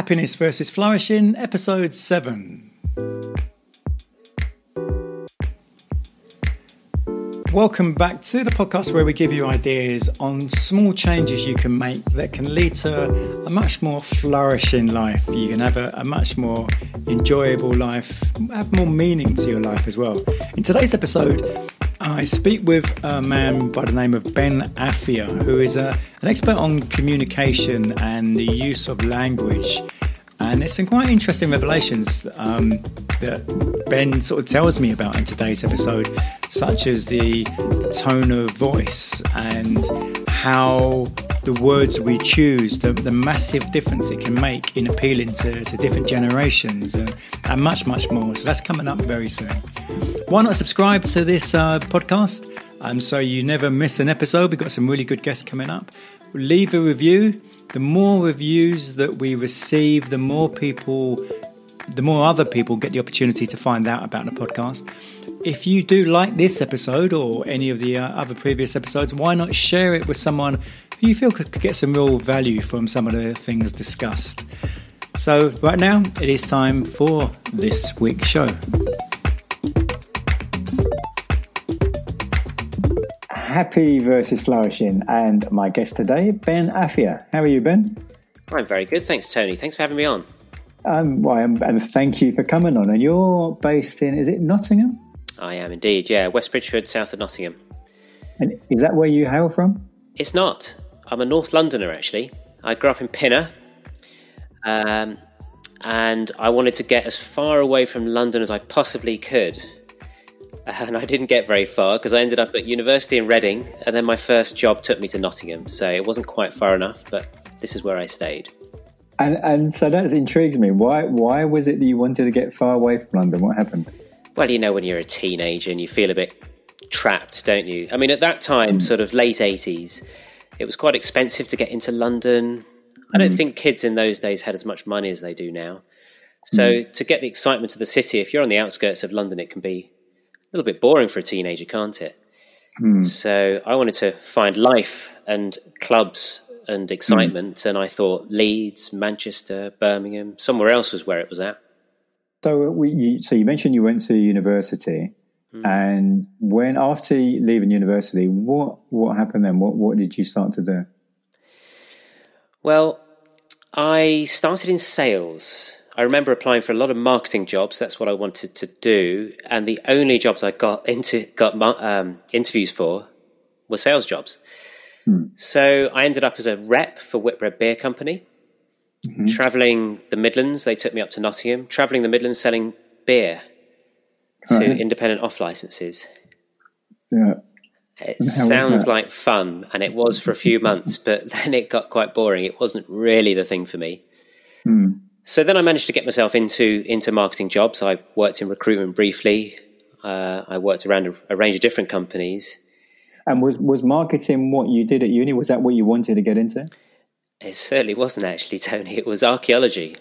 Happiness versus Flourishing, Episode 7. Welcome back to the podcast where we give you ideas on small changes you can make that can lead to a much more flourishing life. You can have a, a, much more enjoyable life, have more meaning to your life as well. In today's episode, I speak with a man by the name of Ben Afia, who is a, an expert on communication and the use of language. And it's some quite interesting revelations um, that Ben sort of tells me about in today's episode, such as the tone of voice and how the words we choose, the, the massive difference it can make in appealing to, to different generations, and, and much, much more. So that's coming up very soon. Why not subscribe to this uh, podcast um, so you never miss an episode? We've got some really good guests coming up. Leave a review. The more reviews that we receive, the more people, the more other people get the opportunity to find out about the podcast. If you do like this episode or any of the uh, other previous episodes, why not share it with someone who you feel could, could get some real value from some of the things discussed? So, right now, it is time for this week's show. Happy versus Flourishing, and my guest today, Ben Afia. How are you, Ben? I'm very good, thanks, Tony. Thanks for having me on. Um, well, and thank you for coming on. And you're based in, is it Nottingham? I am indeed, yeah, West Bridgford, south of Nottingham. And is that where you hail from? It's not. I'm a North Londoner, actually. I grew up in Pinner, um, and I wanted to get as far away from London as I possibly could and I didn't get very far because I ended up at university in Reading, and then my first job took me to Nottingham. So it wasn't quite far enough, but this is where I stayed. And, and so that intrigues me. Why why was it that you wanted to get far away from London? What happened? Well, you know, when you're a teenager and you feel a bit trapped, don't you? I mean, at that time, mm. sort of late eighties, it was quite expensive to get into London. I don't mm. think kids in those days had as much money as they do now. So mm. to get the excitement of the city, if you're on the outskirts of London, it can be a little bit boring for a teenager, can't it? Mm. So I wanted to find life and clubs and excitement, mm. and I thought Leeds, Manchester, Birmingham, somewhere else was where it was at. So we, you, so you mentioned you went to university, mm. and when after leaving university, what what happened then? What what did you start to do? Well, I started in sales. I remember applying for a lot of marketing jobs. That's what I wanted to do, and the only jobs I got into got um, interviews for were sales jobs. Hmm. So I ended up as a rep for Whitbread Beer Company, mm-hmm. traveling the Midlands. They took me up to Nottingham, traveling the Midlands, selling beer to right. independent off licenses. Yeah. It sounds like fun, and it was for a few months, but then it got quite boring. It wasn't really the thing for me. Hmm. So then I managed to get myself into into marketing jobs. I worked in recruitment briefly. Uh, I worked around a, a, range of different companies. And was was marketing what you did at uni? Was that what you wanted to get into? It certainly wasn't actually, Tony. It was archaeology.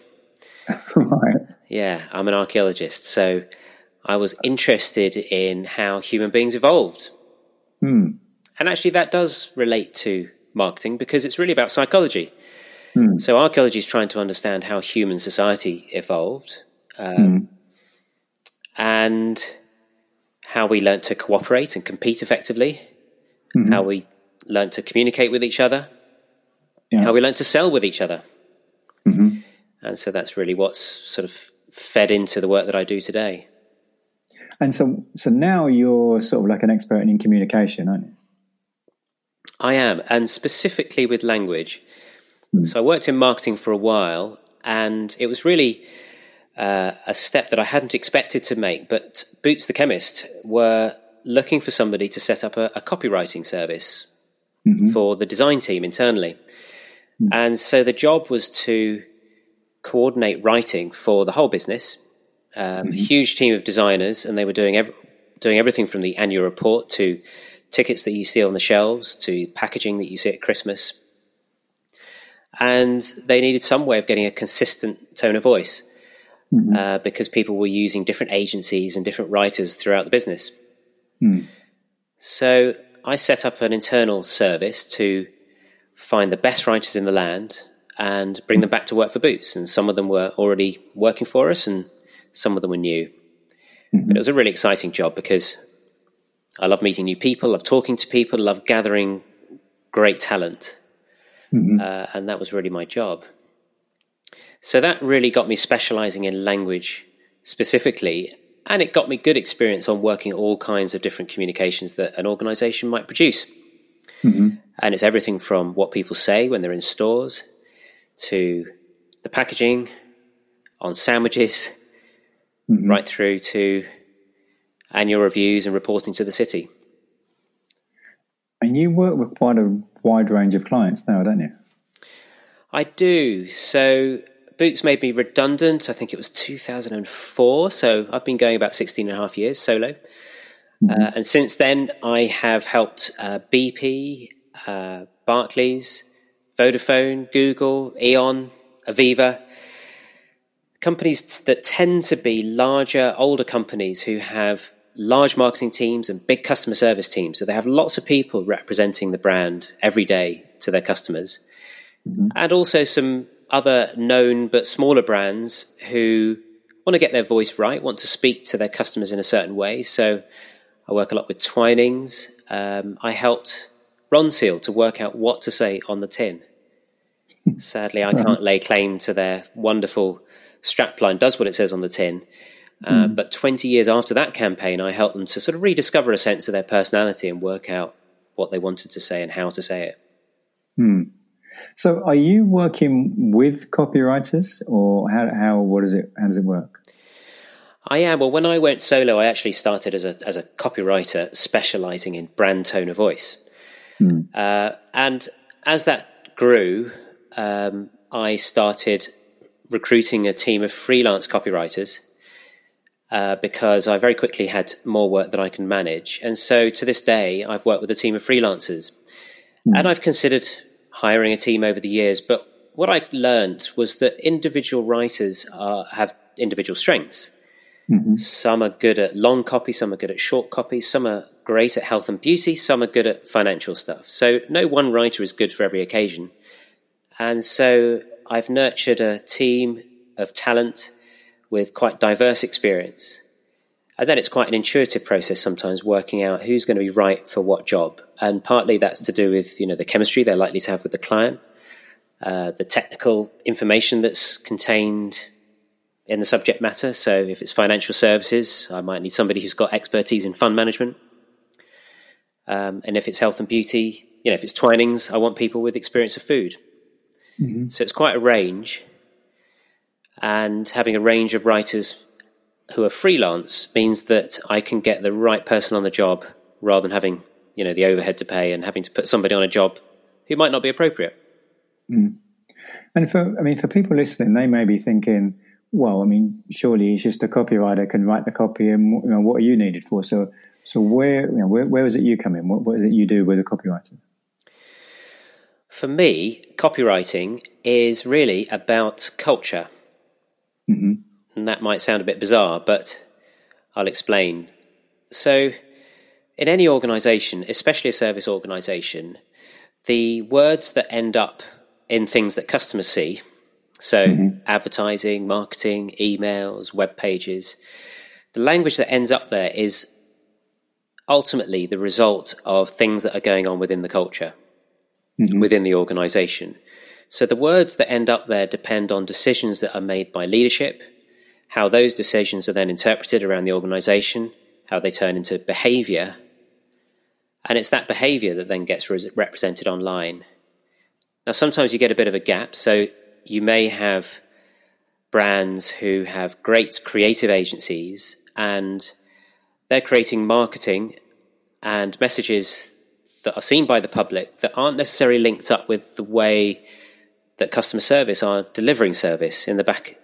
right. Yeah, I'm an archaeologist, so I was interested in how human beings evolved. Hmm. And actually, that does relate to marketing because it's really about psychology. Hmm. So archaeology is trying to understand how human society evolved um, hmm. and how we learnt to cooperate and compete effectively, mm-hmm. how we learnt to communicate with each other, yeah. how we learn to sell with each other. Mm-hmm. And so that's really what's sort of fed into the work that I do today. And so, so now you're sort of like an expert in communication, aren't you? I am, and specifically with language. Mm. So I worked in marketing for a while, and it was really uh, a step that I hadn't expected to make. But Boots the chemist were looking for somebody to set up a, a copywriting service mm-hmm. for the design team internally. Mm. And so the job was to coordinate writing for the whole business. Um, mm-hmm. A huge team of designers, and they were doing every, doing everything from the annual report to tickets that you see on the shelves to packaging that you see at Christmas and they needed some way of getting a consistent tone of voice mm-hmm. uh, because people were using different agencies and different writers throughout the business. Mm. So I set up an internal service to find the best writers in the land and bring them back to work for Boots. And some of them were already working for us, and some of them were new. But it was a really exciting job because I love meeting new people, love talking to people, love gathering great talent. Mm-hmm. Uh, and that was really my job. So that really got me specializing in language specifically. And it got me good experience on working all kinds of different communications that an organization might produce. Mm-hmm. And it's everything from what people say when they're in stores to the packaging on sandwiches, mm-hmm. right through to annual reviews and reporting to the city. And you work with quite a wide range of clients now, don't you? I do. So Boots made me redundant. I think it was 2004. So I've been going about 16 and a half years solo. Mm-hmm. Uh, and since then, I have helped uh, BP, uh, Barclays, Vodafone, Google, E.ON, Aviva, companies that tend to be larger, older companies who have large marketing teams and big customer service teams. So they have lots of people representing the brand every day to their customers. Mm-hmm. And also some other known but smaller brands who want to get their voice right, want to speak to their customers in a certain way. So I work a lot with Twinings. Um, I helped Ronseal to work out what to say on the tin. Sadly, I can't lay claim to their wonderful strapline, does what it says on the tin. Uh, mm. But 20 years after that campaign, I helped them to sort of rediscover a sense of their personality and work out what they wanted to say and how to say it. Mm. So, are you working with copywriters, or how? How? What is it? How does it work? I am. Well, when I went solo, I actually started as a as a copywriter, specialising in brand tone of voice. Mm. Uh, and as that grew, um, I started recruiting a team of freelance copywriters uh, because I very quickly had more work than I can manage. And so to this day, I've worked with a team of freelancers. Mm. And I've considered hiring a team over the years. But what I learned was that individual writers are, have individual strengths. Mm-hmm. Some are good at long copy, some are good at short copy, some are great at health and beauty, some are good at financial stuff. So no one writer is good for every occasion. And so I've nurtured a team of talent with quite diverse experience. And then it's quite an intuitive process sometimes working out who's going to be right for what job. And partly that's to do with, you know, the chemistry they're likely to have with the client, uh, the technical information that's contained in the subject matter. So if it's financial services, I might need somebody who's got expertise in fund management. Um, and if it's health and beauty, you know, if it's Twinings, I want people with experience of food. Mm-hmm. So it's quite a range and having a range of writers who are freelance means that I can get the right person on the job rather than having you know the overhead to pay and having to put somebody on a job who might not be appropriate. Mm. And for I mean, for people listening, they may be thinking, well, I mean, surely he's just a copywriter can write the copy, and you know, what are you needed for? So, so where you know, where, where is it you come in? What, what is it you do with a copywriter? For me, copywriting is really about culture. Mm-hmm. And that might sound a bit bizarre, but I'll explain. So, in any organization, especially a service organization, the words that end up in things that customers see, so mm-hmm. advertising, marketing, emails, web pages, the language that ends up there is ultimately the result of things that are going on within the culture, mm-hmm. within the organization. So the words that end up there depend on decisions that are made by leadership, how those decisions are then interpreted around the organization, how they turn into behavior. And it's that behavior that then gets re- represented online. Now, sometimes you get a bit of a gap. So you may have brands who have great creative agencies and they're creating marketing and messages that are seen by the public that aren't necessarily linked up with the way that customer service are delivering service in the back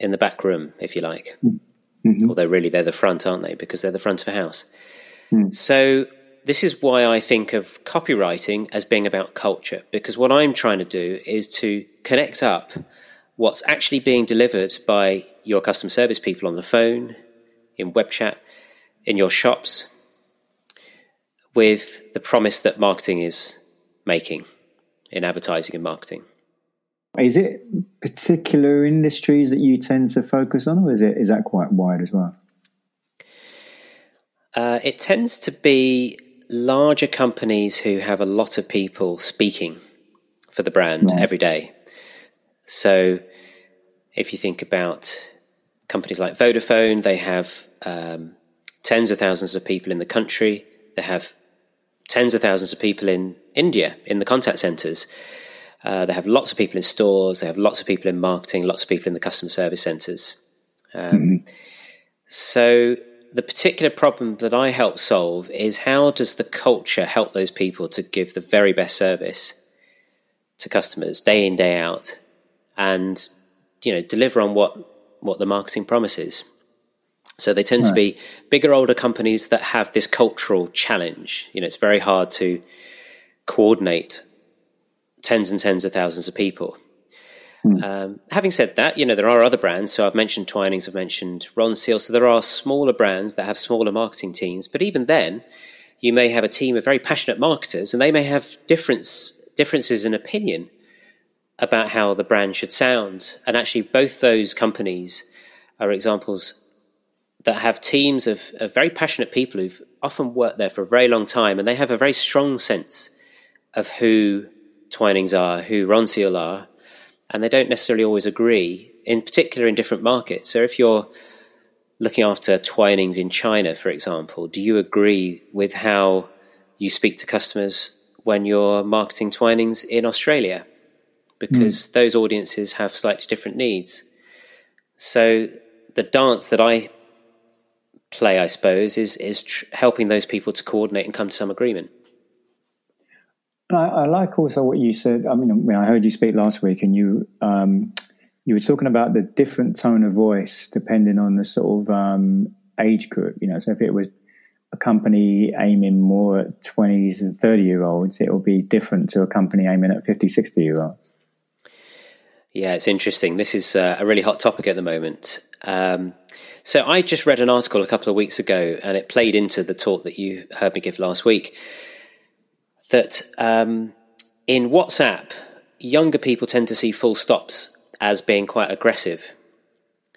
in the back room, if you like. Mm-hmm. Although really they're the front, aren't they? Because they're the front of a house. Mm. So this is why I think of copywriting as being about culture, because what I'm trying to do is to connect up what's actually being delivered by your customer service people on the phone, in web chat, in your shops, with the promise that marketing is making in advertising and marketing. Is it particular industries that you tend to focus on, or is it is that quite wide as well? Uh, it tends to be larger companies who have a lot of people speaking for the brand right. every day. So, if you think about companies like Vodafone, they have um, tens of thousands of people in the country. They have tens of thousands of people in India in the contact centers. Uh, they have lots of people in stores. They have lots of people in marketing. Lots of people in the customer service centers. Um, mm-hmm. So the particular problem that I help solve is how does the culture help those people to give the very best service to customers day in day out, and you know deliver on what what the marketing promises. So they tend right. to be bigger, older companies that have this cultural challenge. You know, it's very hard to coordinate tens and tens of thousands of people. Mm. Um, having said that, you know, there are other brands. So I've mentioned Twinings, I've mentioned Ronseal. So there are smaller brands that have smaller marketing teams. But even then, you may have a team of very passionate marketers and they may have difference, differences in opinion about how the brand should sound. And actually, both those companies are examples that have teams of, of very passionate people who've often worked there for a very long time and they have a very strong sense of who Twinings are, who Ronseal are, and they don't necessarily always agree, in particular in different markets. So if you're looking after Twinings in China, for example, do you agree with how you speak to customers when you're marketing Twinings in Australia? Because mm. those audiences have slightly different needs. So the dance that I play, I suppose, is is tr- helping those people to coordinate and come to some agreement. I, I, like also what you said. I mean, I heard you speak last week, and you um, you were talking about the different tone of voice depending on the sort of um, age group. You know, so if it was a company aiming more at 20s and 30 year olds, it will be different to a company aiming at 50, 60 year olds. Yeah, it's interesting. This is uh, a really hot topic at the moment. Um, so I just read an article a couple of weeks ago, and it played into the talk that you heard me give last week that um, in WhatsApp, younger people tend to see full stops as being quite aggressive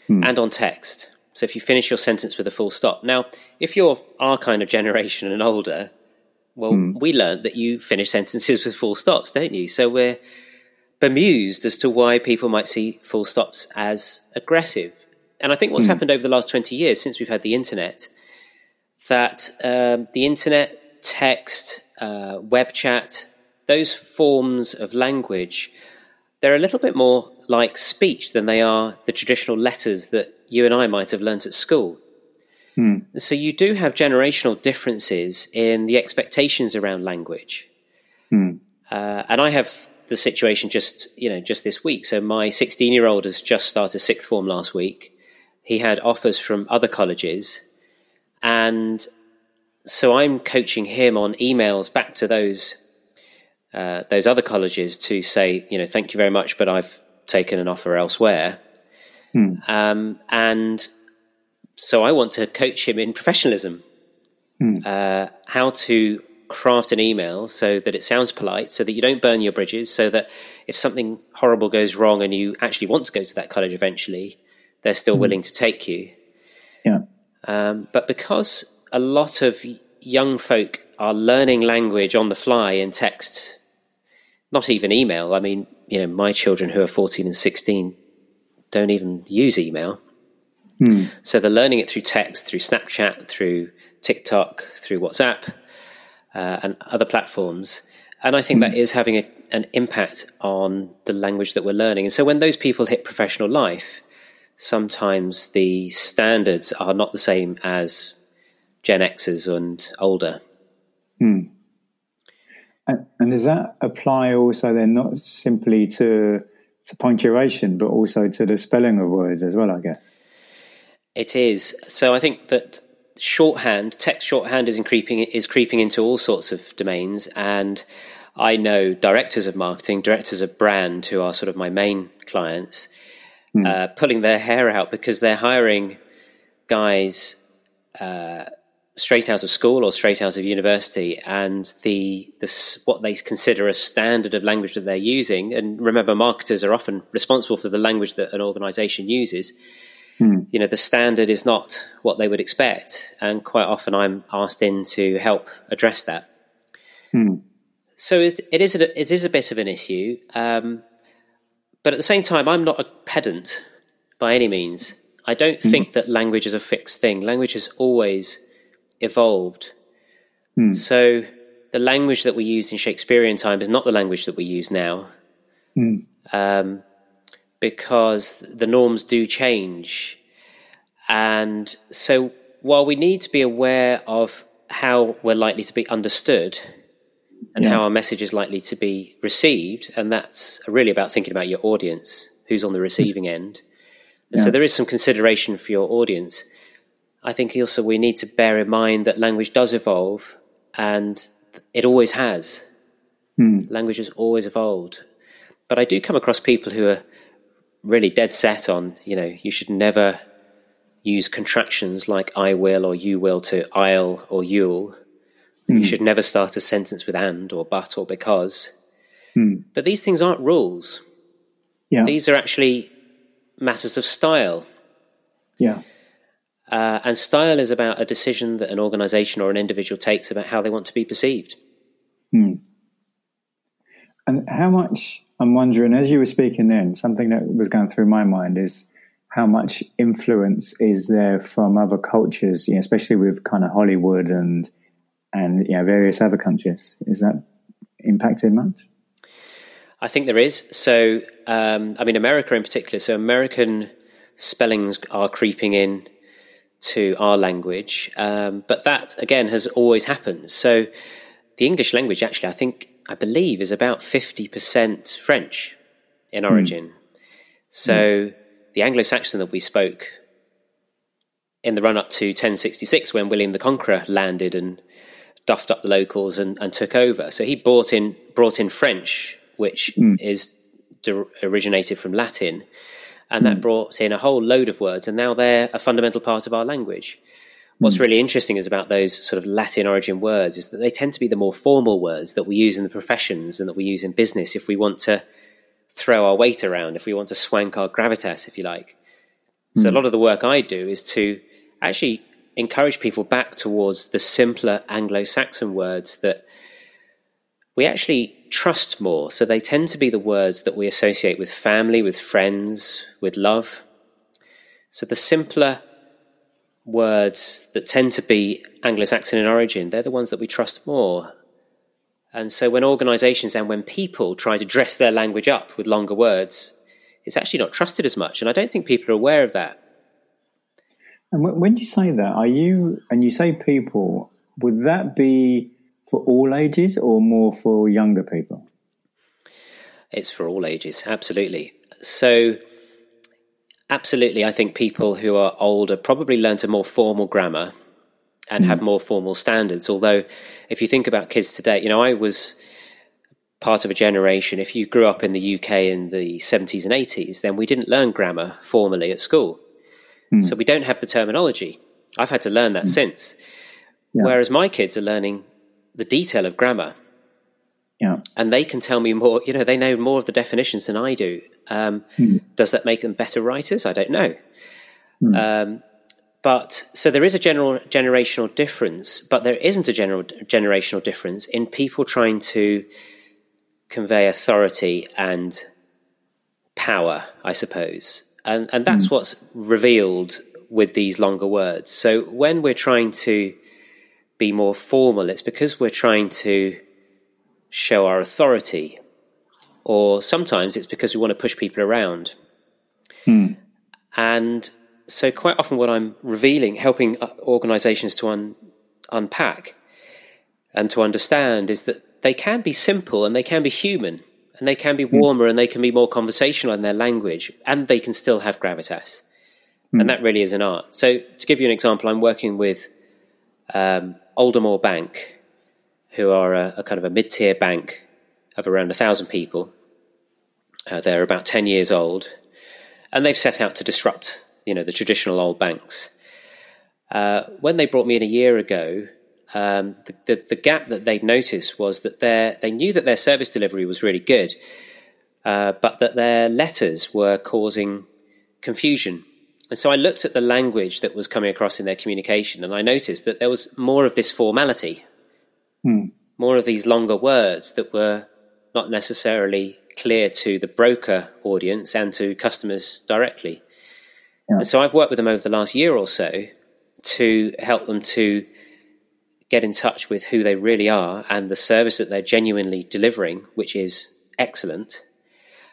hmm. and on text. So if you finish your sentence with a full stop. Now, if you're our kind of generation and older, well, hmm. we learned that you finish sentences with full stops, don't you? So we're bemused as to why people might see full stops as aggressive. And I think what's hmm. happened over the last 20 years since we've had the internet, that um, the internet, text, uh, web chat, those forms of language, they're a little bit more like speech than they are the traditional letters that you and I might have learnt at school. Hmm. So you do have generational differences in the expectations around language. Hmm. Uh, and I have the situation just, you know, just this week. So my 16 year old has just started sixth form last week. He had offers from other colleges and so I'm coaching him on emails back to those uh, those other colleges to say, you know, thank you very much, but I've taken an offer elsewhere. Hmm. Um, and so I want to coach him in professionalism, hmm. uh, how to craft an email so that it sounds polite, so that you don't burn your bridges, so that if something horrible goes wrong and you actually want to go to that college eventually, they're still hmm. willing to take you. Yeah. Um, but because a lot of young folk are learning language on the fly in text, not even email. I mean, you know, my children who are 14 and 16 don't even use email. Hmm. So they're learning it through text, through Snapchat, through TikTok, through WhatsApp, uh, and other platforms. And I think that is having a, an impact on the language that we're learning. And so when those people hit professional life, sometimes the standards are not the same as Gen Xers and older. Hmm. And, and, does that apply also then not simply to to punctuation, but also to the spelling of words as well? I guess it is. So I think that shorthand, text shorthand, is creeping is creeping into all sorts of domains, and I know directors of marketing, directors of brand, who are sort of my main clients, mm. uh, pulling their hair out because they're hiring guys uh, straight out of school or straight out of university, and the, the what they consider a standard of language that they're using. And remember, marketers are often responsible for the language that an organisation uses. Hmm. You know, the standard is not what they would expect, and quite often I'm asked in to help address that. Hmm. So it is a, it is a bit of an issue, um, but at the same time, I'm not a pedant by any means. I don't hmm. think that language is a fixed thing. Language has always evolved. So the language that we used in Shakespearean time is not the language that we use now, um, because the norms do change. And so while we need to be aware of how we're likely to be understood and yeah. how our message is likely to be received, and that's really about thinking about your audience, who's on the receiving end. Yeah. So there is some consideration for your audience. I think also we need to bear in mind that language does evolve and it always has. Hmm. Language has always evolved. But I do come across people who are really dead set on, you know, you should never use contractions like I will or you will to I'll or you'll. Hmm. You should never start a sentence with and or but or because. Hmm. But these things aren't rules. Yeah. These are actually matters of style. Yeah. Uh, and style is about a decision that an organization or an individual takes about how they want to be perceived. Hmm. And how much, I'm wondering, as you were speaking then, something that was going through my mind is how much influence is there from other cultures, you know, especially with kind of Hollywood and and you know, various other countries? Is that impacted much? I think there is. So, um, I mean, America in particular. So, American spellings are creeping in to our language. Um, but that, again, has always happened. So the English language, actually, I think, I believe, is about 50% French in hmm. origin. Mm. So mm. the Anglo Saxon that we spoke in the run up to 1066, when William the Conqueror landed and duffed up the locals and, and took over. So he brought in, brought in French, which mm. is originated from Latin and that hmm. brought in a whole load of words, and now they're a fundamental part of our language. What's hmm. really interesting is about those sort of Latin origin words is that they tend to be the more formal words that we use in the professions and that we use in business if we want to throw our weight around, if we want to swank our gravitas, if you like. So mm. a hmm. lot of the work I do is to actually encourage people back towards the simpler Anglo-Saxon words that we actually trust more. So they tend to be the words that we associate with family, with friends, with love. So the simpler words that tend to be Anglo Saxon in origin, they're the ones that we trust more. And so when organizations and when people try to dress their language up with longer words, it's actually not trusted as much. And I don't think people are aware of that. And when you say that, are you, and you say people, would that be for all ages or more for younger people? It's for all ages, absolutely. So, absolutely, I think people who are older probably learn a more formal grammar and mm. have more formal standards. Although, if you think about kids today, you know, I was part of a generation. If you grew up in the UK in the 70s and 80s, then we didn't learn grammar formally at school. Mm. So, we don't have the terminology. I've had to learn that mm. since. Yeah. Whereas my kids are learning the detail of grammar. Yeah. And they can tell me more, you know, they know more of the definitions than I do. Um, mm. Does that make them better writers? I don't know. Mm. Um, but so there is a general generational difference, but there isn't a general generational difference in people trying to convey authority and power, I suppose. And, and that's mm. what's revealed with these longer words. So when we're trying to be more formal, it's because we're trying to show our authority, or sometimes it's because we want to push people around. Hmm. And so, quite often, what I'm revealing, helping organizations to un- unpack and to understand is that they can be simple and they can be human and they can be hmm. warmer and they can be more conversational in their language and they can still have gravitas. And hmm. that really is an art. So, to give you an example, I'm working with um, Aldermore Bank, who are a, a kind of a mid tier bank of around a thousand people. Uh, they're about 10 years old, and they've set out to disrupt, you know, the traditional old banks. Uh, when they brought me in a year ago, um, the, the, the, gap that they'd noticed was that their, they knew that their service delivery was really good, uh, but that their letters were causing confusion. And so I looked at the language that was coming across in their communication, and I noticed that there was more of this formality, hmm. more of these longer words that were not necessarily clear to the broker audience and to customers directly. Yeah. And so I've worked with them over the last year or so to help them to get in touch with who they really are and the service that they're genuinely delivering, which is excellent,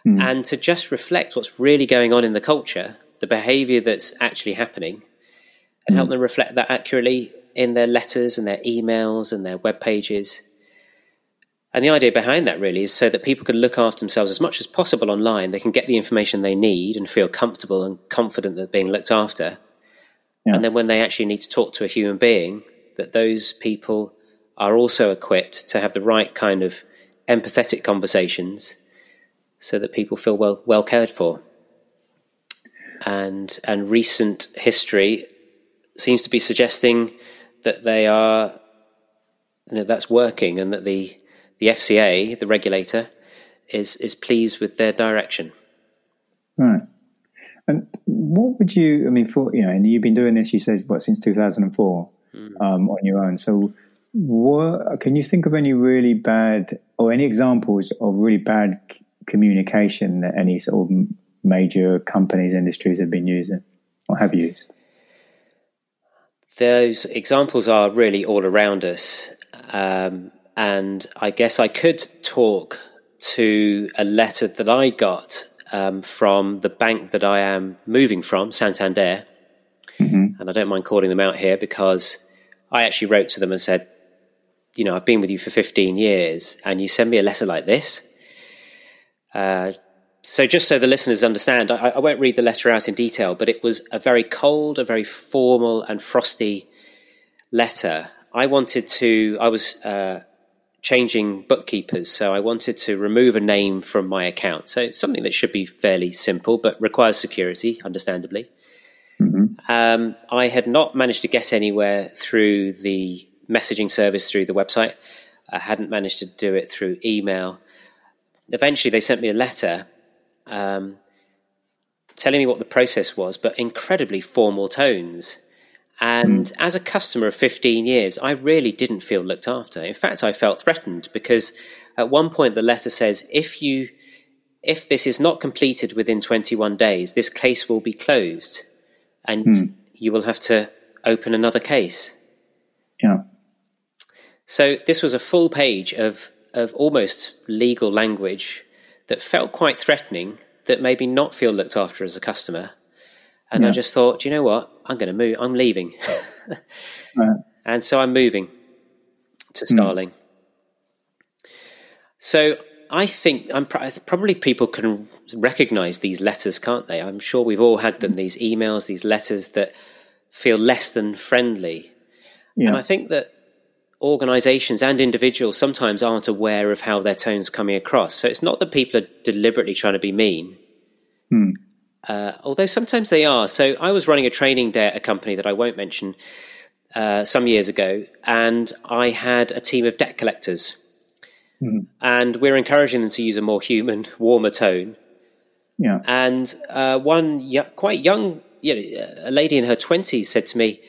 mm. and to just reflect what's really going on in the culture, the behavior that's actually happening, and mm. help them reflect that accurately in their letters and their emails and their web pages. And the idea behind that really is so that people can look after themselves as much as possible online. They can get the information they need and feel comfortable and confident that they're being looked after. Yeah. And then when they actually need to talk to a human being, that those people are also equipped to have the right kind of empathetic conversations so that people feel well well cared for. And and recent history seems to be suggesting that they are you know that's working and that the the FCA, the regulator, is is pleased with their direction. Right. And what would you? I mean, for you know, and you've been doing this. You said what since two thousand and four mm. um, on your own. So, what can you think of any really bad or any examples of really bad c- communication that any sort of major companies, industries have been using or have used? Those examples are really all around us. Um, and I guess I could talk to a letter that I got um, from the bank that I am moving from, Santander. Mm-hmm. And I don't mind calling them out here because I actually wrote to them and said, you know, I've been with you for 15 years and you send me a letter like this. Uh, so, just so the listeners understand, I, I, won't read the letter out in detail, but it was a very cold, a very formal and frosty letter. I wanted to, I was uh, changing bookkeepers, so I wanted to remove a name from my account. So, it's something that should be fairly simple, but requires security, understandably. Mm-hmm. Um, I had not managed to get anywhere through the messaging service through the website. I hadn't managed to do it through email. Eventually, they sent me a letter um, telling me what the process was, but incredibly formal tones. And mm. as a customer of 15 years, I really didn't feel looked after. In fact, I felt threatened because at one point the letter says, if you if this is not completed within 21 days, this case will be closed and mm. you will have to open another case. Yeah. So this was a full page of of almost legal language that felt quite threatening, that maybe not feel looked after as a customer. And yeah. I just thought, you know what? I'm going to move. I'm leaving. right. And so I'm moving to hmm. Starling. Mm. So I think I'm probably people can recognize these letters, can't they? I'm sure we've all had them, these emails, these letters that feel less than friendly. Yeah. And I think that organizations and individuals sometimes aren't aware of how their tone's coming across. So it's not that people are deliberately trying to be mean. Hmm. Uh, although sometimes they are. So I was running a training day at a company that I won't mention uh, some years ago, and I had a team of debt collectors Mm-hmm. And we're encouraging them to use a more human, warmer tone. Yeah. And uh, one y- quite young, you know, a lady in her 20s said to me,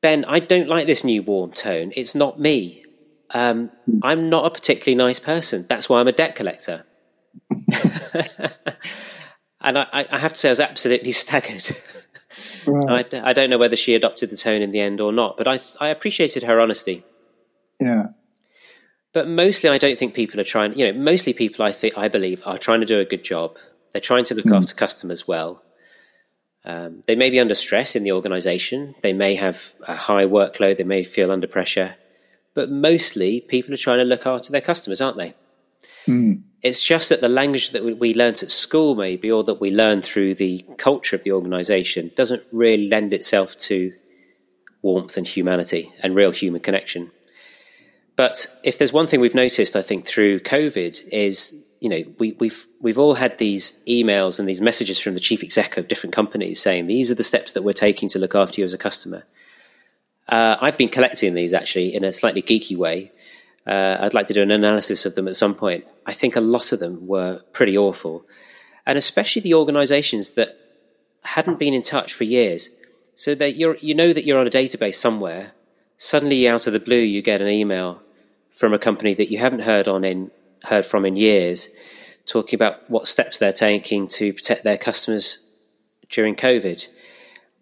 Ben, I don't like this new warm tone. It's not me. Um. I'm not a particularly nice person. That's why I'm a debt collector. and I, I, have to say, I was absolutely staggered. Right. I, I, don't know whether she adopted the tone in the end or not, but I, I appreciated her honesty. Yeah. But mostly, I don't think people are trying. You know, mostly people I think I believe are trying to do a good job. They're trying to look mm. after customers well. Um, they may be under stress in the organisation. They may have a high workload. They may feel under pressure. But mostly, people are trying to look after their customers, aren't they? Mm. It's just that the language that we learnt at school, maybe, or that we learn through the culture of the organisation, doesn't really lend itself to warmth and humanity and real human connection. But if there's one thing we've noticed, I think, through COVID is you know we, we've we've all had these emails and these messages from the chief exec of different companies saying these are the steps that we're taking to look after you as a customer. Uh, I've been collecting these actually in a slightly geeky way. Uh, I'd like to do an analysis of them at some point. I think a lot of them were pretty awful, and especially the organisations that hadn't been in touch for years. So that you you know that you're on a database somewhere. Suddenly, out of the blue, you get an email from a company that you haven't heard on in heard from in years, talking about what steps they're taking to protect their customers during COVID.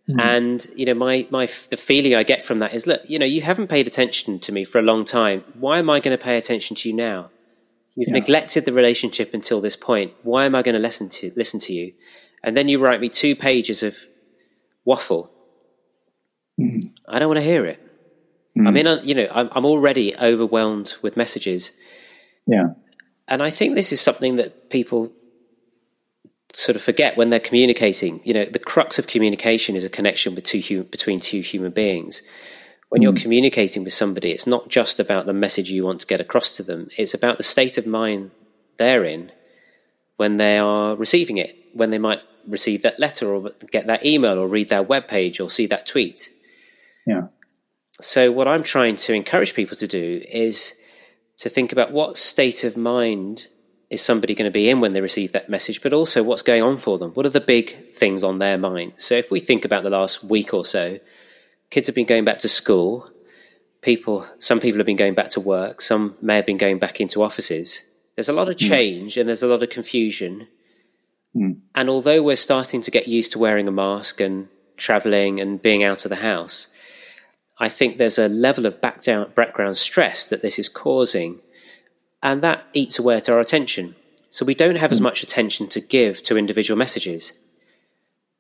Mm. And you know, my my the feeling I get from that is, look, you know, you haven't paid attention to me for a long time. Why am I going to pay attention to you now? You've yeah. neglected the relationship until this point. Why am I going to listen to listen to you? And then you write me two pages of waffle. Mm. I don't want to hear it. Mm. I mean, you know, I'm, I'm already overwhelmed with messages. Yeah. And I think this is something that people sort of forget when they're communicating. You know, the crux of communication is a connection two, between two human beings. When mm. you're communicating with somebody, it's not just about the message you want to get across to them, it's about the state of mind they're in when they are receiving it, when they might receive that letter or get that email or read that web page or see that tweet. Yeah. So, what I'm trying to encourage people to do is to think about what state of mind is somebody going to be in when they receive that message, but also what's going on for them. What are the big things on their mind? So if we think about the last week or so, kids have been going back to school. People, some people have been going back to work. Some may have been going back into offices. There's a lot of hmm. change mm. and there's a lot of confusion. Mm. And although we're starting to get used to wearing a mask and traveling and being out of the house, I think there's a level of background stress that this is causing, and that eats away at our attention. So we don't have as hmm. much attention to give to individual messages.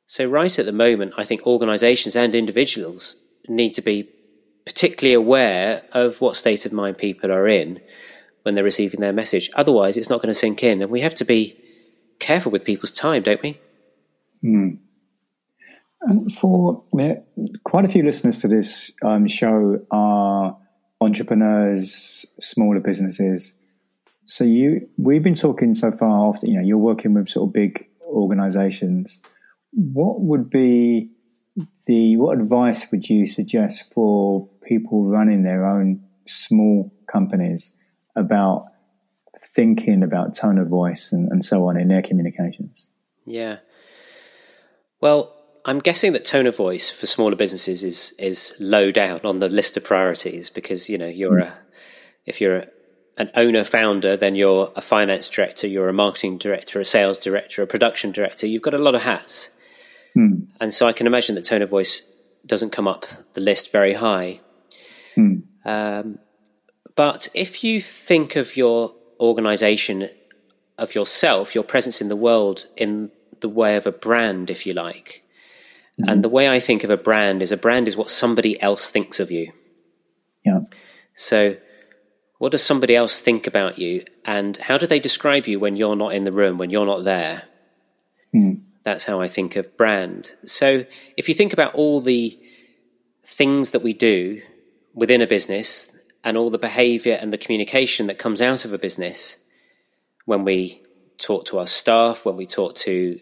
So, right at the moment, I think organizations and individuals need to be particularly aware of what state of mind people are in when they're receiving their message. Otherwise, it's not going to sink in, and we have to be careful with people's time, don't we? Mm. And for quite a few listeners to this um, show are entrepreneurs, smaller businesses. So you, we've been talking so far. After you know, you're working with sort of big organisations. What would be the what advice would you suggest for people running their own small companies about thinking about tone of voice and, and so on in their communications? Yeah. Well, I'm guessing that tone of voice for smaller businesses is is low down on the list of priorities because you know you're mm. a if you're a, an owner founder, then you're a finance director, you're a marketing director, a sales director, a production director. You've got a lot of hats, mm. and so I can imagine that tone of voice doesn't come up the list very high. Mm. Um, but if you think of your organization, of yourself, your presence in the world in the way of a brand, if you like, Mm-hmm. And the way I think of a brand is a brand is what somebody else thinks of you. Yeah. So, what does somebody else think about you, and how do they describe you when you're not in the room, when you're not there? Mm. That's how I think of brand. So, if you think about all the things that we do within a business and all the behavior and the communication that comes out of a business when we talk to our staff, when we talk to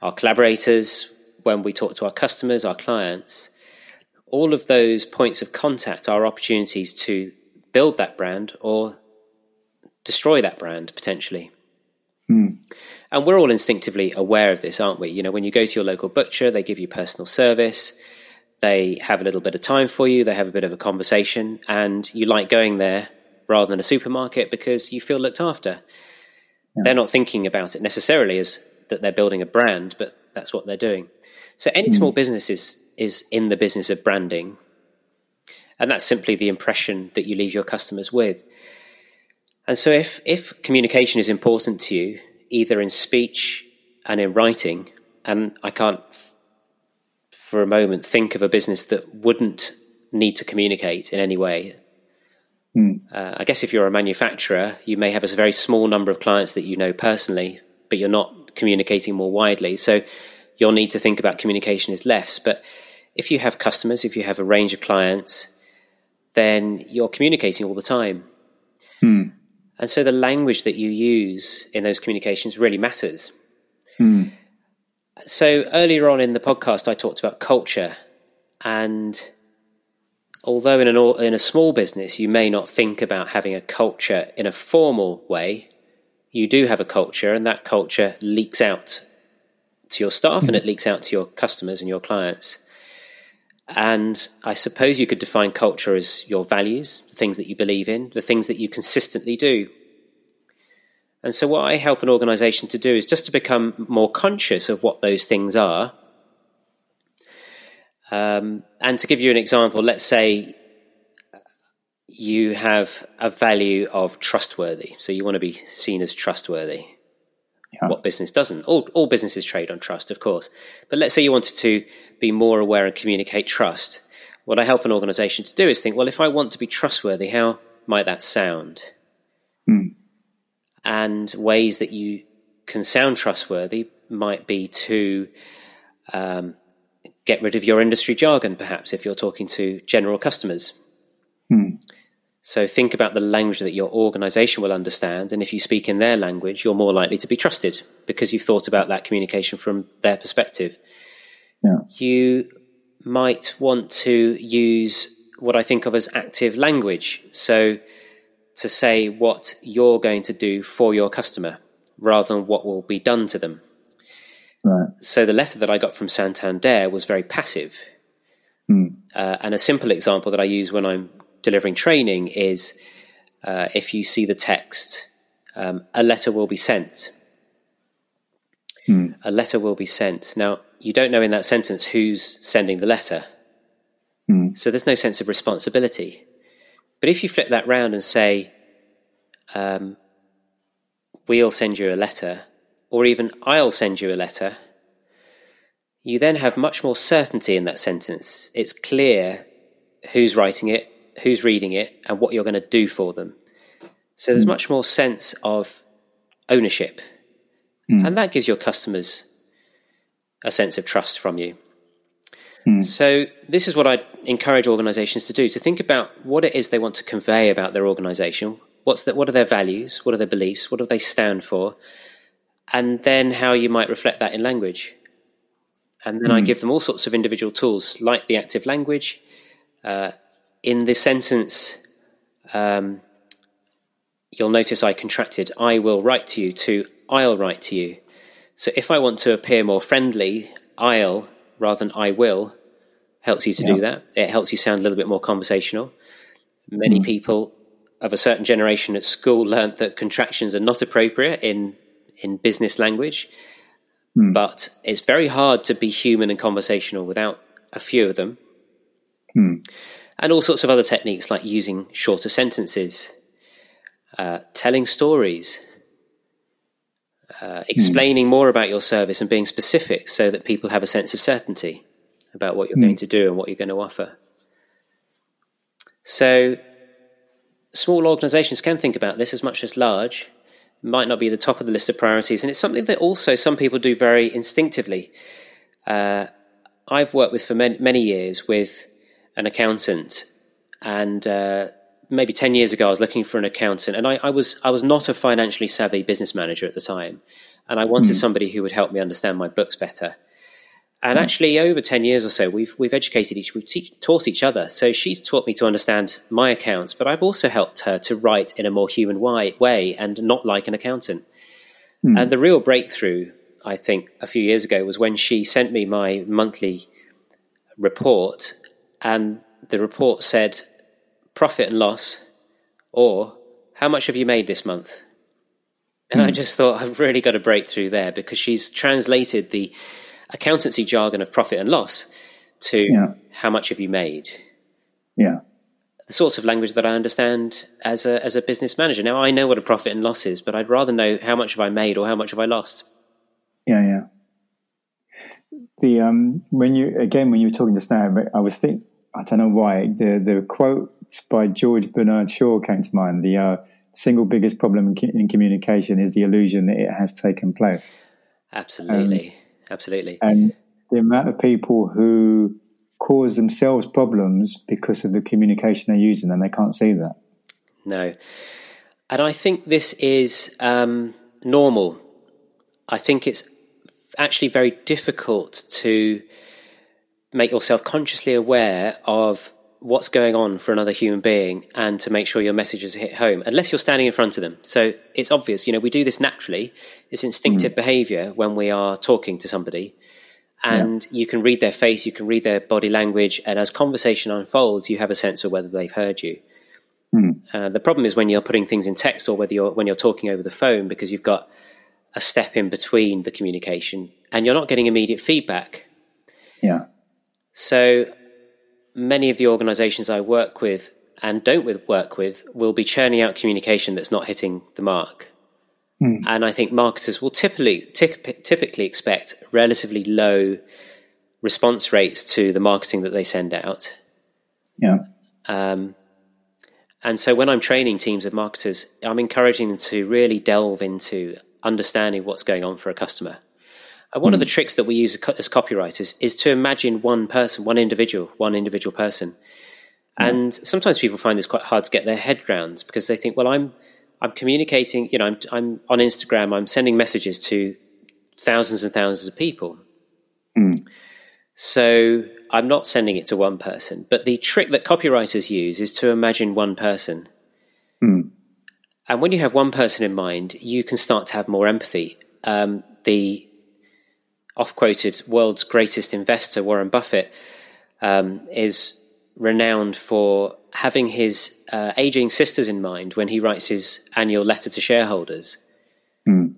our collaborators, when we talk to our customers, our clients, all of those points of contact are opportunities to build that brand or destroy that brand potentially. Mm. And we're all instinctively aware of this, aren't we? You know, when you go to your local butcher, they give you personal service, they have a little bit of time for you, they have a bit of a conversation, and you like going there rather than a supermarket because you feel looked after. Yeah. They're not thinking about it necessarily as that they're building a brand, but that's what they're doing. So any small hmm. business is, is in the business of branding. And that's simply the impression that you leave your customers with. And so if, if communication is important to you, either in speech and in writing, and I can't for a moment think of a business that wouldn't need to communicate in any way. Mm. Uh, I guess if you're a manufacturer, you may have a very small number of clients that you know personally, but you're not communicating more widely. So your need to think about communication is less. But if you have customers, if you have a range of clients, then you're communicating all the time. Hmm. And so the language that you use in those communications really matters. Mm. So earlier on in the podcast, I talked about culture. And although in, an, in a small business, you may not think about having a culture in a formal way, you do have a culture, and that culture leaks out to your staff and it leaks out to your customers and your clients. And I suppose you could define culture as your values, the things that you believe in, the things that you consistently do. And so, what I help an organization to do is just to become more conscious of what those things are. Um, and to give you an example, let's say you have a value of trustworthy. So, you want to be seen as trustworthy. Yeah. What business doesn't? All, all businesses trade on trust, of course. But let's say you wanted to be more aware and communicate trust. What I help an organization to do is think, well, if I want to be trustworthy, how might that sound? Mm. And ways that you can sound trustworthy might be to um, get rid of your industry jargon, perhaps, if you're talking to general customers. Mm. So think about the language that your organization will understand. And if you speak in their language, you're more likely to be trusted because you've thought about that communication from their perspective. Yeah. You might want to use what I think of as active language. So to say what you're going to do for your customer rather than what will be done to them. Right. So the letter that I got from Santander was very passive. Mm. Uh, and a simple example that I use when I'm delivering training is uh, if you see the text, um, a letter will be sent. Hmm. A letter will be sent. Now, you don't know in that sentence who's sending the letter. Hmm. So there's no sense of responsibility. But if you flip that round and say, um, we'll send you a letter, or even I'll send you a letter, you then have much more certainty in that sentence. It's clear who's writing it, who's reading it, and what you're going to do for them. So there's mm. much more sense of ownership. Mm. And that gives your customers a sense of trust from you. Mm. So this is what I encourage organizations to do to think about what it is they want to convey about their organization. What's the, what are their values? What are their beliefs? What do they stand for? And then how you might reflect that in language. And then I give them all sorts of individual tools like the active language, uh, in the sentence, um, you'll notice I contracted I will write to you to I'll write to you. So if I want to appear more friendly, I'll rather than I will helps you to yeah. do that. It helps you sound a little bit more conversational. Many mm. people of a certain generation at school learned that contractions are not appropriate in in business language, mm. but it's very hard to be human and conversational without a few of them. Mm and all sorts of other techniques like using shorter sentences, uh, telling stories, uh, explaining mm. more about your service and being specific so that people have a sense of certainty about what you're mm. going to do and what you're going to offer. So, small organizations can think about this as much as large. Might not be the top of the list of priorities, and it's something that also some people do very instinctively. Uh, I've worked with for many, many years with an accountant, and uh, maybe ten years ago, I was looking for an accountant, and I, I, was I was not a financially savvy business manager at the time, and I wanted mm. somebody who would help me understand my books better. And mm. actually, over ten years or so, we've we've educated each, we've te- taught each other. So she's taught me to understand my accounts, but I've also helped her to write in a more human way and not like an accountant. Mm. And the real breakthrough, I think, a few years ago was when she sent me my monthly report and the report said profit and loss or how much have you made this month? And mm. I hmm. just thought, I've really got a breakthrough there because she's translated the accountancy jargon of profit and loss to yeah. how much have you made? Yeah. The sorts of language that I understand as a, as a business manager. Now, I know what a profit and loss is, but I'd rather know how much have I made or how much have I lost. Yeah, yeah the um when you again when you were talking just now, I was think I don't know why the the quotes by George Bernard Shaw came to mind. The uh, single biggest problem in communication is the illusion that it has taken place. Absolutely, um, absolutely. And the amount of people who cause themselves problems because of the communication they're using, and they can't see that. No. And I think this is um, normal. I think it's actually very difficult to make yourself consciously aware of what's going on for another human being and to make sure your messages hit home unless you're standing in front of them so it's obvious you know we do this naturally it's instinctive mm. behavior when we are talking to somebody and yeah. you can read their face you can read their body language and as conversation unfolds you have a sense of whether they've heard you mm. uh, the problem is when you're putting things in text or whether you're when you're talking over the phone because you've got a step in between the communication and you're not getting immediate feedback yeah so many of the organizations I work with and don't with, work with will be churning out communication that's not hitting the mark. Mm. And I think marketers will typically typically expect relatively low response rates to the marketing that they send out. Yeah. Um, and so when I'm training teams of marketers, I'm encouraging them to really delve into understanding what's going on for a customer. And one mm. of the hmm. tricks that we use as copywriters is to imagine one person, one individual, one individual person. Mm. And sometimes people find this quite hard to get their head around because they think, well, I'm I'm communicating, you know, I'm, I'm on Instagram, I'm sending messages to thousands and thousands of people. Mm. So I'm not sending it to one person. But the trick that copywriters use is to imagine one person. Mm. And when you have one person in mind, you can start to have more empathy. Um, the oft quoted world's greatest investor, Warren Buffett, um, is renowned for having his uh, aging sisters in mind when he writes his annual letter to shareholders. Mm.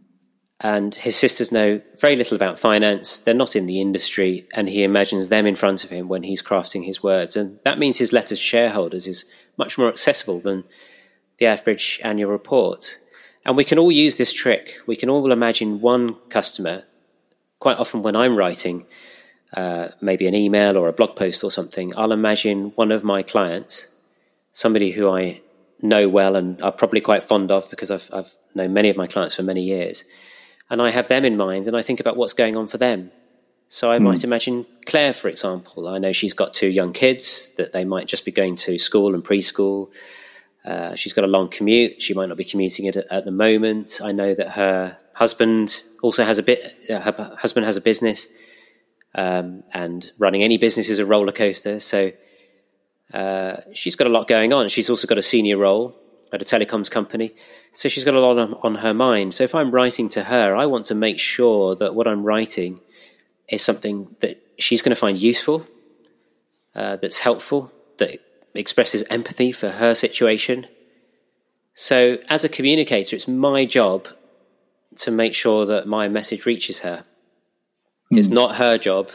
And his sisters know very little about finance. They're not in the industry, and he imagines them in front of him when he's crafting his words. And that means his letter to shareholders is much more accessible than the average annual report. And we can all use this trick. We can all imagine one customer quite often when I'm writing uh, maybe an email or a blog post or something, I'll imagine one of my clients, somebody who I know well and are probably quite fond of because I've, I've known many of my clients for many years. And I have them in mind and I think about what's going on for them. So I mm. might imagine Claire, for example. I know she's got two young kids that they might just be going to school and preschool. Uh, she's got a long commute. She might not be commuting it at the moment. I know that her husband also has a bit. Uh, her husband has a business, um, and running any business is a roller coaster. So uh, she's got a lot going on. She's also got a senior role at a telecoms company, so she's got a lot on, on her mind. So if I'm writing to her, I want to make sure that what I'm writing is something that she's going to find useful, uh, that's helpful, that expresses empathy for her situation. So, as a communicator, it's my job to make sure that my message reaches her. Mm. It's not her job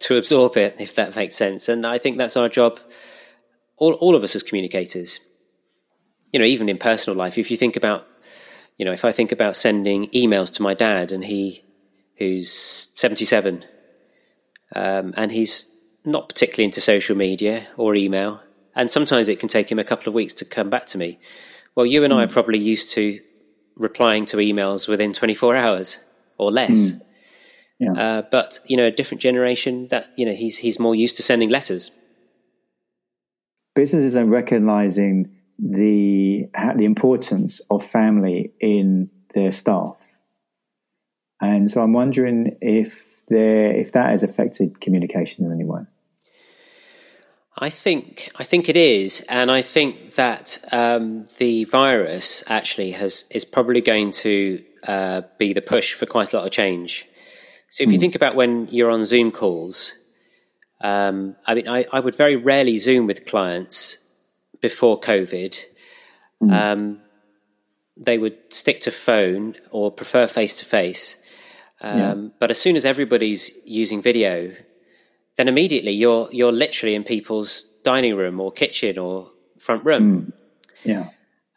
to absorb it, if that makes sense. And I think that's our job, all, all of us as communicators. You know, even in personal life, if you think about, you know, if I think about sending emails to my dad and he, who's 77, um, and he's not particularly into social media or email, and sometimes it can take him a couple of weeks to come back to me. Well, you and mm. I are hmm. probably used to replying to emails within 24 hours or less. Mm. Yeah. Uh, but you know, a different generation that you know he's he's more used to sending letters. Businesses are recognizing the the importance of family in their staff, and so I'm wondering if there if that has affected communication in any way. I think I think it is, and I think that um, the virus actually has is probably going to uh, be the push for quite a lot of change. So if mm. you hmm. think about when you're on Zoom calls, um, I mean, I, I, would very rarely Zoom with clients before COVID. Mm. Um, they would stick to phone or prefer face to face. But as soon as everybody's using video, then immediately you're you're literally in people's dining room or kitchen or front room. Mm. Yeah.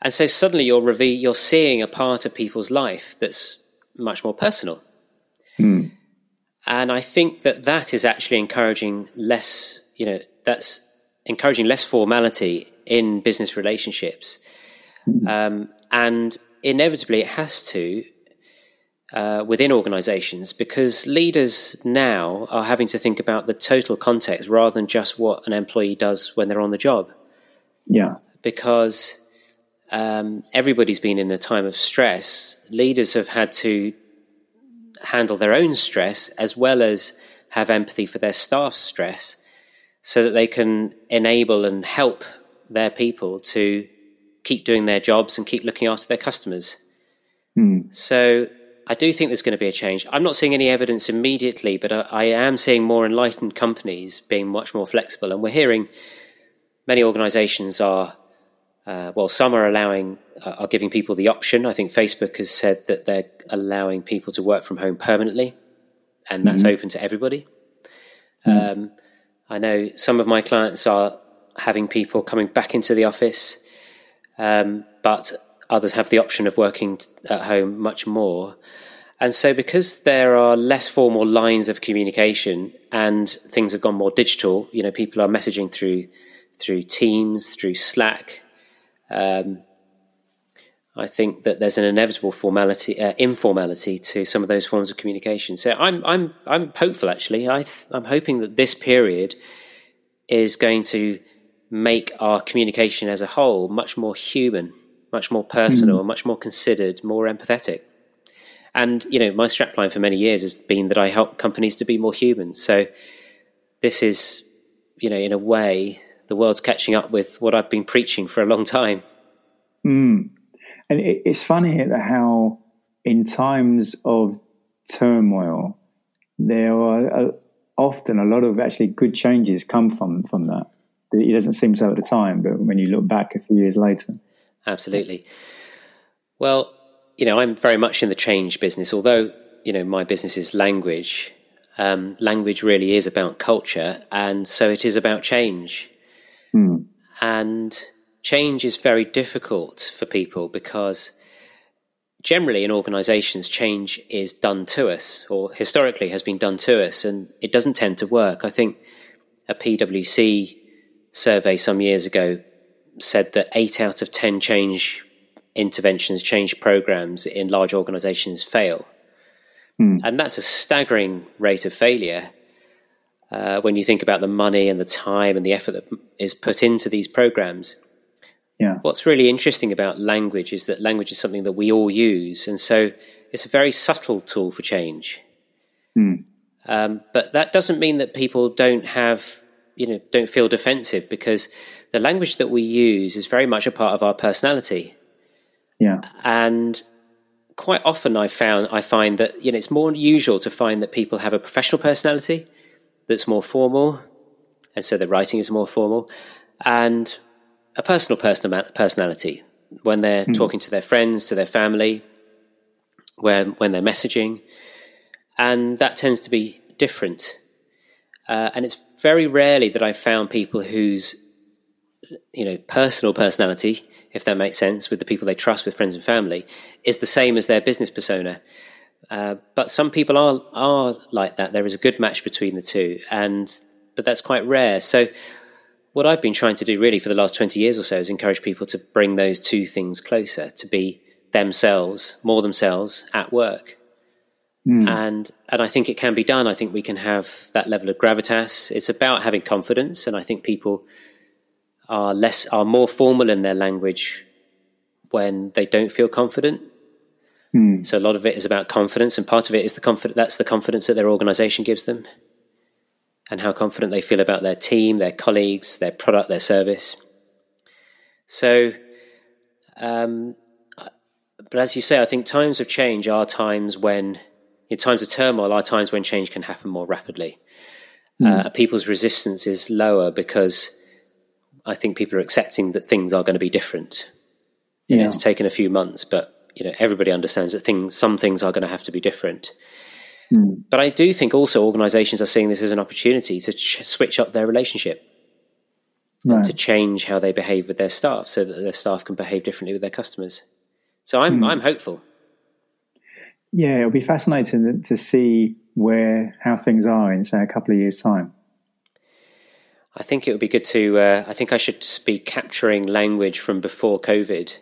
And so suddenly you're reve- you're seeing a part of people's life that's much more personal. Mm. And I think that that is actually encouraging less, you know, that's encouraging less formality in business relationships. Mm. Um, and inevitably it has to uh, within organizations because leaders now are having to think about the total context rather than just what an employee does when they're on the job. Yeah. Because um, everybody's been in a time of stress, leaders have had to handle their own stress as well as have empathy for their staff's stress so that they can enable and help their people to keep doing their jobs and keep looking after their customers. Mm. So I do think there's going to be a change. I'm not seeing any evidence immediately, but I, I, am seeing more enlightened companies being much more flexible. And we're hearing many organizations are, uh, well, some are allowing, uh, are giving people the option. I think Facebook has said that they're allowing people to work from home permanently, and that's mm-hmm. open to everybody. Mm-hmm. Um, I know some of my clients are having people coming back into the office, um, but others have the option of working at home much more. And so, because there are less formal lines of communication and things have gone more digital, you know, people are messaging through through Teams, through Slack. Um, I think that there's an inevitable formality, uh, informality to some of those forms of communication. So I'm I'm I'm hopeful. Actually, I I'm hoping that this period is going to make our communication as a whole much more human much more personal, mm. much more considered, more empathetic. And you know, my strapline for many years has been that I help companies to be more human. So this is, you know, in a way, the world's catching up with what I've been preaching for a long time. Mm. And it, it's funny how, in times of turmoil, there are uh, often a lot of actually good changes come from from that. It doesn't seem so at the time, but when you look back a few years later absolutely. Well, you know, I'm very much in the change business, although, you know, my business is language. Um, language really is about culture, and so it is about change. Mm. And change is very difficult for people because generally in organizations, change is done to us, or historically has been done to us, and it doesn't tend to work. I think a PwC survey some years ago said that eight out of 10 change interventions, change programs in large organizations fail. Mm. And that's a staggering rate of failure uh, when you think about the money and the time and the effort that is put into these programs. Yeah. What's really interesting about language is that language is something that we all use. And so it's a very subtle tool for change. Mm. Um, but that doesn't mean that people don't have, you know, don't feel defensive because the language that we use is very much a part of our personality. Yeah. And quite often I found I find that you know it's more usual to find that people have a professional personality that's more formal, and so the writing is more formal, and a personal personality when they're mm. talking to their friends, to their family, when when they're messaging, and that tends to be different. Uh, and it's very rarely that I've found people whose you know, personal personality, if that makes sense, with the people they trust, with friends and family, is the same as their business persona. Uh, but some people are are like that. There is a good match between the two, and but that's quite rare. So, what I've been trying to do really for the last twenty years or so is encourage people to bring those two things closer, to be themselves, more themselves at work. Mm. And and I think it can be done. I think we can have that level of gravitas. It's about having confidence, and I think people are less are more formal in their language when they don't feel confident. Mm. So a lot of it is about confidence, and part of it is the confidence. That's the confidence that their organisation gives them, and how confident they feel about their team, their colleagues, their product, their service. So, um, but as you say, I think times of change are times when, in times of turmoil, are times when change can happen more rapidly. Mm. Uh, people's resistance is lower because I think people are accepting that things are going to be different. You yeah. know, it's taken a few months, but you know, everybody understands that things, some things are going to have to be different. Mm. But I do think also organisations are seeing this as an opportunity to ch- switch up their relationship, right. to change how they behave with their staff, so that their staff can behave differently with their customers. So I'm mm. I'm hopeful. Yeah, it'll be fascinating to see where how things are in say a couple of years' time. I think it would be good to. Uh, I think I should be capturing language from before COVID,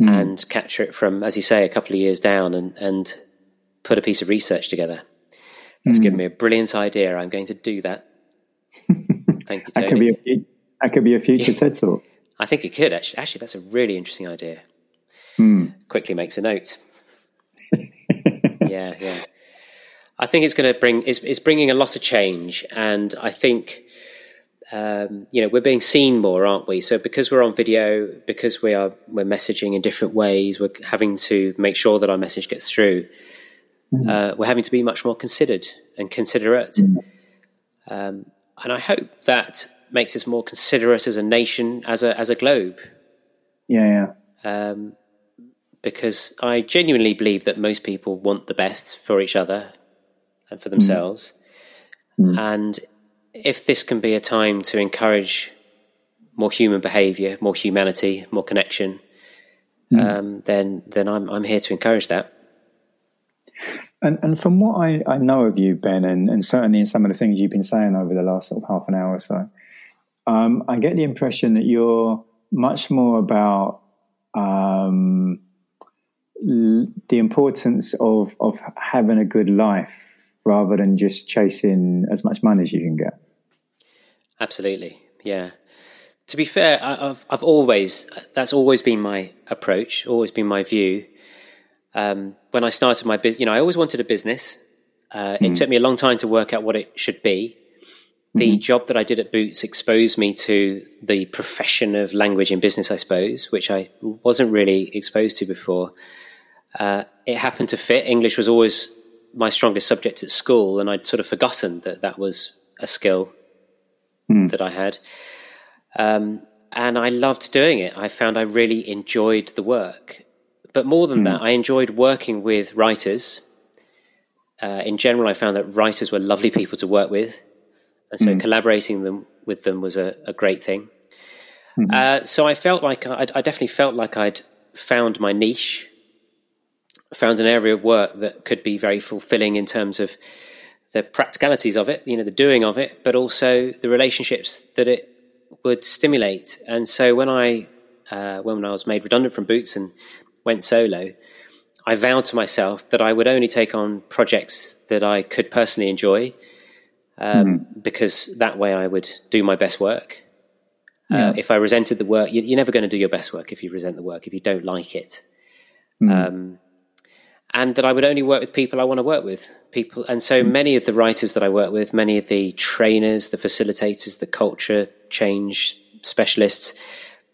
mm. and capture it from, as you say, a couple of years down, and and put a piece of research together. That's mm. given me a brilliant idea. I'm going to do that. Thank you, Tony. that could be a, that could be a future TED talk. I think it could actually. Actually, that's a really interesting idea. Mm. Quickly makes a note. Yeah, yeah. I think it's going to bring it's, it's bringing a lot of change, and I think um, you know we're being seen more, aren't we? So because we're on video, because we are we're messaging in different ways, we're having to make sure that our message gets through. Mm-hmm. Uh, we're having to be much more considered and considerate, mm-hmm. um, and I hope that makes us more considerate as a nation, as a as a globe. Yeah, yeah. Um, because I genuinely believe that most people want the best for each other and for themselves. Mm. And if this can be a time to encourage more human behaviour, more humanity, more connection, mm. um, then then I'm I'm here to encourage that. And and from what I, I know of you, Ben, and, and certainly in some of the things you've been saying over the last sort of half an hour or so, um, I get the impression that you're much more about um, the importance of of having a good life rather than just chasing as much money as you can get. Absolutely, yeah. To be fair, I've I've always that's always been my approach, always been my view. Um, when I started my business, you know, I always wanted a business. Uh, mm. It hmm. took me a long time to work out what it should be. The mm-hmm. job that I did at Boots exposed me to the profession of language in business, I suppose, which I wasn't really exposed to before. Uh, it happened to fit. English was always my strongest subject at school, and I'd sort of forgotten that that was a skill mm. that I had. Um, and I loved doing it. I found I really enjoyed the work. But more than mm. that, I enjoyed working with writers. Uh, in general, I found that writers were lovely people to work with. And so mm. collaborating them with them was a, a great thing. Mm-hmm. Uh, so I felt like I'd, I definitely felt like I'd found my niche found an area of work that could be very fulfilling in terms of the practicalities of it, you know, the doing of it, but also the relationships that it would stimulate. And so when I uh, when I was made redundant from Boots and went solo, I vowed to myself that I would only take on projects that I could personally enjoy, um, mm-hmm. because that way I would do my best work. Uh, yeah. Uh, if I resented the work, you, are never going to do your best work if you resent the work, if you don't like it. Mm-hmm. Um, and that I would only work with people I want to work with. People, and so many of the writers that I work with, many of the trainers, the facilitators, the culture change specialists,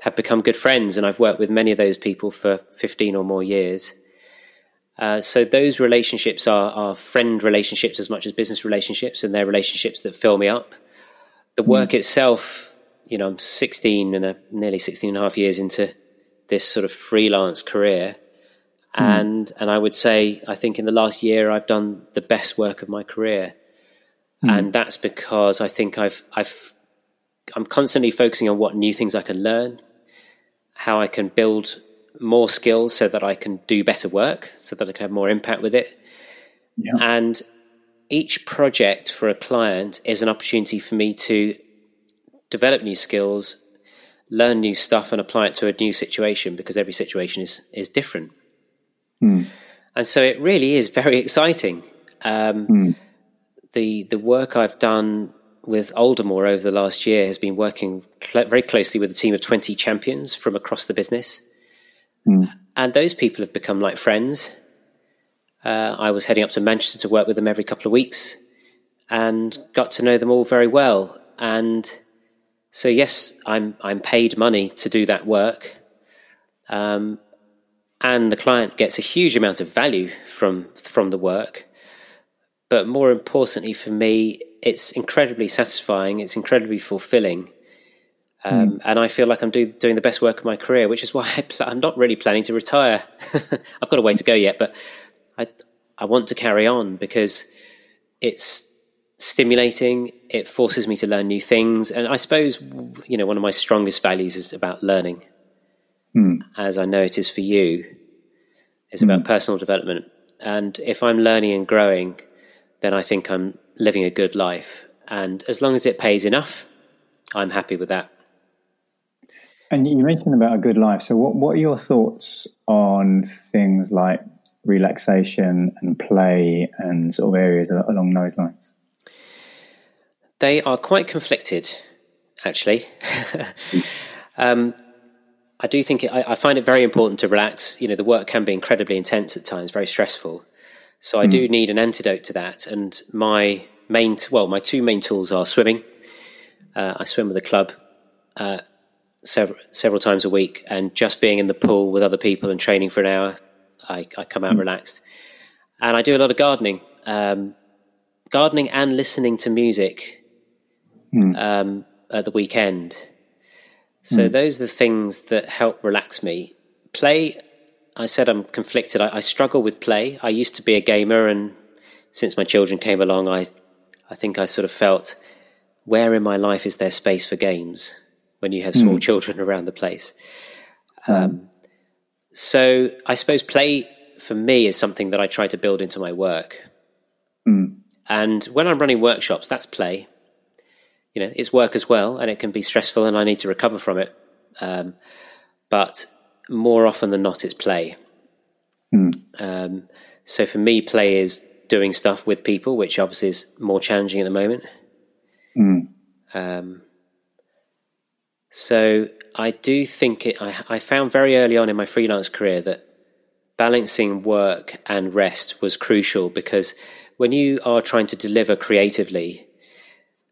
have become good friends, and I've worked with many of those people for fifteen or more years. Uh, so those relationships are, are friend relationships as much as business relationships, and they're relationships that fill me up. The hmm. work mm. itself, you know, I'm 16 and a, nearly 16 and a half years into this sort of freelance career Mm. And and I would say I think in the last year I've done the best work of my career. Mm. And that's because I think I've I've I'm constantly focusing on what new things I can learn, how I can build more skills so that I can do better work, so that I can have more impact with it. Yeah. And each project for a client is an opportunity for me to develop new skills, learn new stuff, and apply it to a new situation because every situation is is different. Mm. And so it really is very exciting. Um, mm. The the work I've done with Aldermore over the last year has been working cl- very closely with a team of 20 champions from across the business. Mm. And those people have become like friends. Uh, I was heading up to Manchester to work with them every couple of weeks and got to know them all very well. And so, yes, I'm, I'm paid money to do that work. Um, and the client gets a huge amount of value from from the work. But more importantly for me, it's incredibly satisfying. It's incredibly fulfilling. Um, mm. And I feel like I'm do, doing the best work of my career, which is why I pl- I'm not really planning to retire. I've got a way to go yet, but I, I want to carry on because it's stimulating. It forces me to learn new things. And I suppose, you know, one of my strongest values is about learning mm. as I know it is for you, is about mm. personal development. And if I'm learning and growing, then I think I'm living a good life. And as long as it pays enough, I'm happy with that. And you mentioned about a good life. So, what, what are your thoughts on things like relaxation and play and sort of areas along those lines? They are quite conflicted, actually. um, I do think it, I, I, find it very important to relax. You know, the work can be incredibly intense at times, very stressful. So I mm. do hmm. need an antidote to that. And my main, well, my two main tools are swimming. Uh, I swim with a club uh, several several times a week, and just being in the pool with other people and training for an hour, I, I come out mm. relaxed. And I do a lot of gardening, um, gardening and listening to music mm. um, at the weekend. So mm. those are the things that help relax me. Play, I said I'm conflicted. I, I, struggle with play. I used to be a gamer, and since my children came along, I, I think I sort of felt, where in my life is there space for games when you have small mm. children around the place? Um, so I suppose play for me is something that I try to build into my work. Mm. And when I'm running workshops, that's play you know, it's work as well, and it can be stressful, and I need to recover from it. Um, but more often than not, it's play. Mm. Um, so for me, play is doing stuff with people, which obviously is more challenging at the moment. Mm. Um, so I do think it. I, I found very early on in my freelance career that balancing work and rest was crucial because when you are trying to deliver creatively,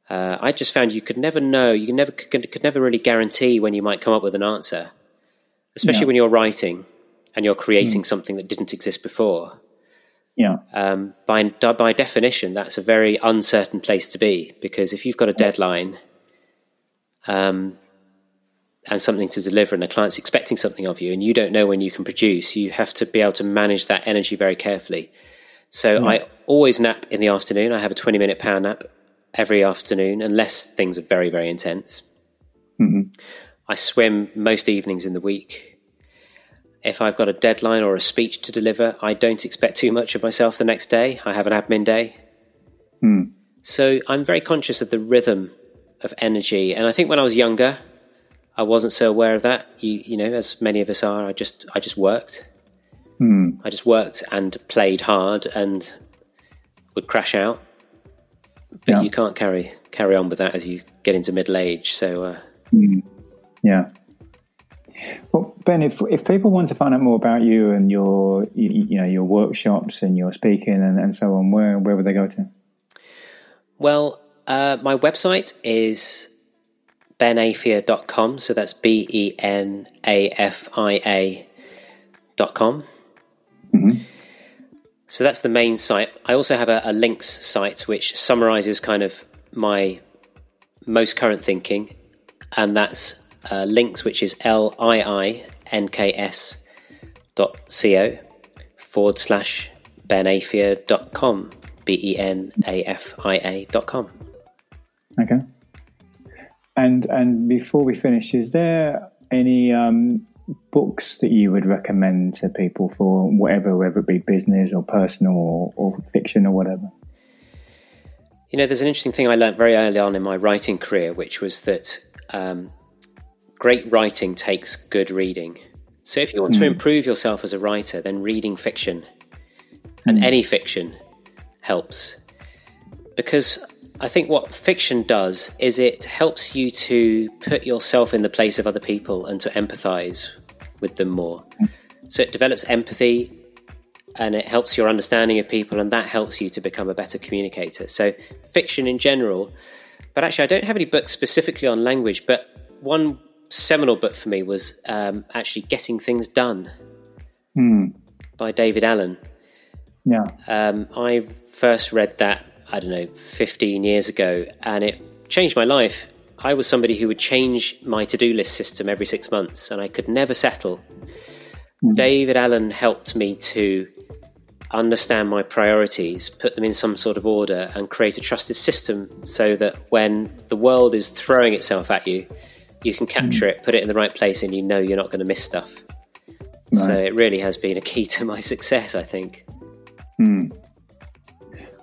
uh, I just found you could never know, you never could, could, never really guarantee when you might come up with an answer, especially yeah. when you're writing and you're creating mm. something that didn't exist before. Yeah. Um, by by definition, that's a very uncertain place to be because if you've got a deadline, um, and something to deliver, and the client's expecting something of you, and you don't know when you can produce, you have to be able to manage that energy very carefully. So yeah. I always nap in the afternoon. I have a twenty minute power nap every afternoon, unless things are very, very intense. Mm-hmm. I swim most evenings in the week. If I've got a deadline or a speech to deliver, I don't expect too much of myself the next day. I have an admin day. Mm. So I'm very conscious of the rhythm of energy. And I think when I was younger, I wasn't so aware of that. You, you know, as many of us are, I just, I just worked. Mm. I just worked and played hard and would crash out but yeah. you can't carry carry on with that as you get into middle age. So, uh, mm. yeah. Well, Ben, if if people want to find out more about you and your you, you know your workshops and your speaking and, and so on, where where would they go to? Well, uh, my website is benafia.com. So that's B E N A F I A dot com. Mm-hmm. So that's the main site. I also have a, a links site which summarizes kind of my most current thinking, and that's uh, links, which is L I I N K S dot co forward slash benafia dot com b e n a f i a dot com. Okay. And and before we finish, is there any um, books that you would recommend to people for whatever, whether it be business or personal or, or fiction or whatever? You know, there's an interesting thing I learned very early on in my writing career, which was that um, great writing takes good reading. So if you want mm. to hmm. improve yourself as a writer, then reading fiction and mm. any fiction helps. Because I think what fiction does is it helps you to put yourself in the place of other people and to empathize with them more. So it develops empathy and it helps your understanding of people, and that helps you to become a better communicator. So, fiction in general, but actually, I don't have any books specifically on language, but one seminal book for me was um, actually Getting Things Done mm. by David Allen. Yeah. Um, I first read that I don't know, 15 years ago, and it changed my life. I was somebody who would change my to do list system every six months, and I could never settle. Mm-hmm. David Allen helped me to understand my priorities, put them in some sort of order, and create a trusted system so that when the world is throwing itself at you, you can capture mm-hmm. it, put it in the right place, and you know you're not going to miss stuff. Right. So it really has been a key to my success, I think. Mm.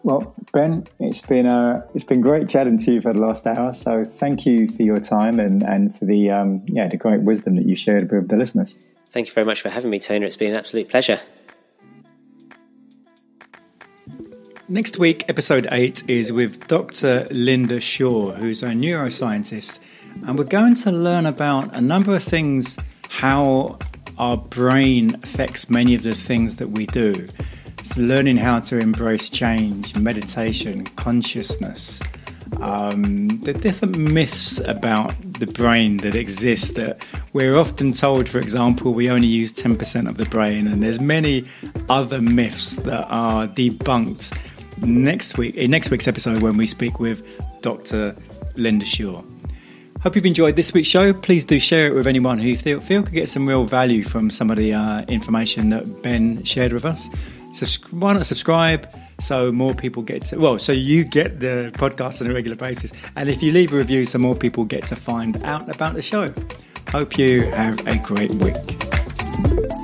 Well, Ben, it's been uh, it's been great chatting to you for the last hour. So thank you for your time and, and for the um, yeah the great wisdom that you shared with the listeners. Thank you very much for having me, Tony. It's been an absolute pleasure. Next week, episode eight is with Dr. Linda Shaw, who's a neuroscientist, and we're going to learn about a number of things how our brain affects many of the things that we do. It's learning how to embrace change, meditation, consciousness, um, the different myths about the brain that exist that we're often told for example we only use 10% of the brain and there's many other myths that are debunked next week in next week's episode when we speak with dr linda shaw Hope you've enjoyed this week's show. Please do share it with anyone who you feel, feel could get some real value from some of the uh, information that Ben shared with us. Why not subscribe so more people get to, well, so you get the podcast on a regular basis. And if you leave a review, so more people get to find out about the show. Hope you have a great week.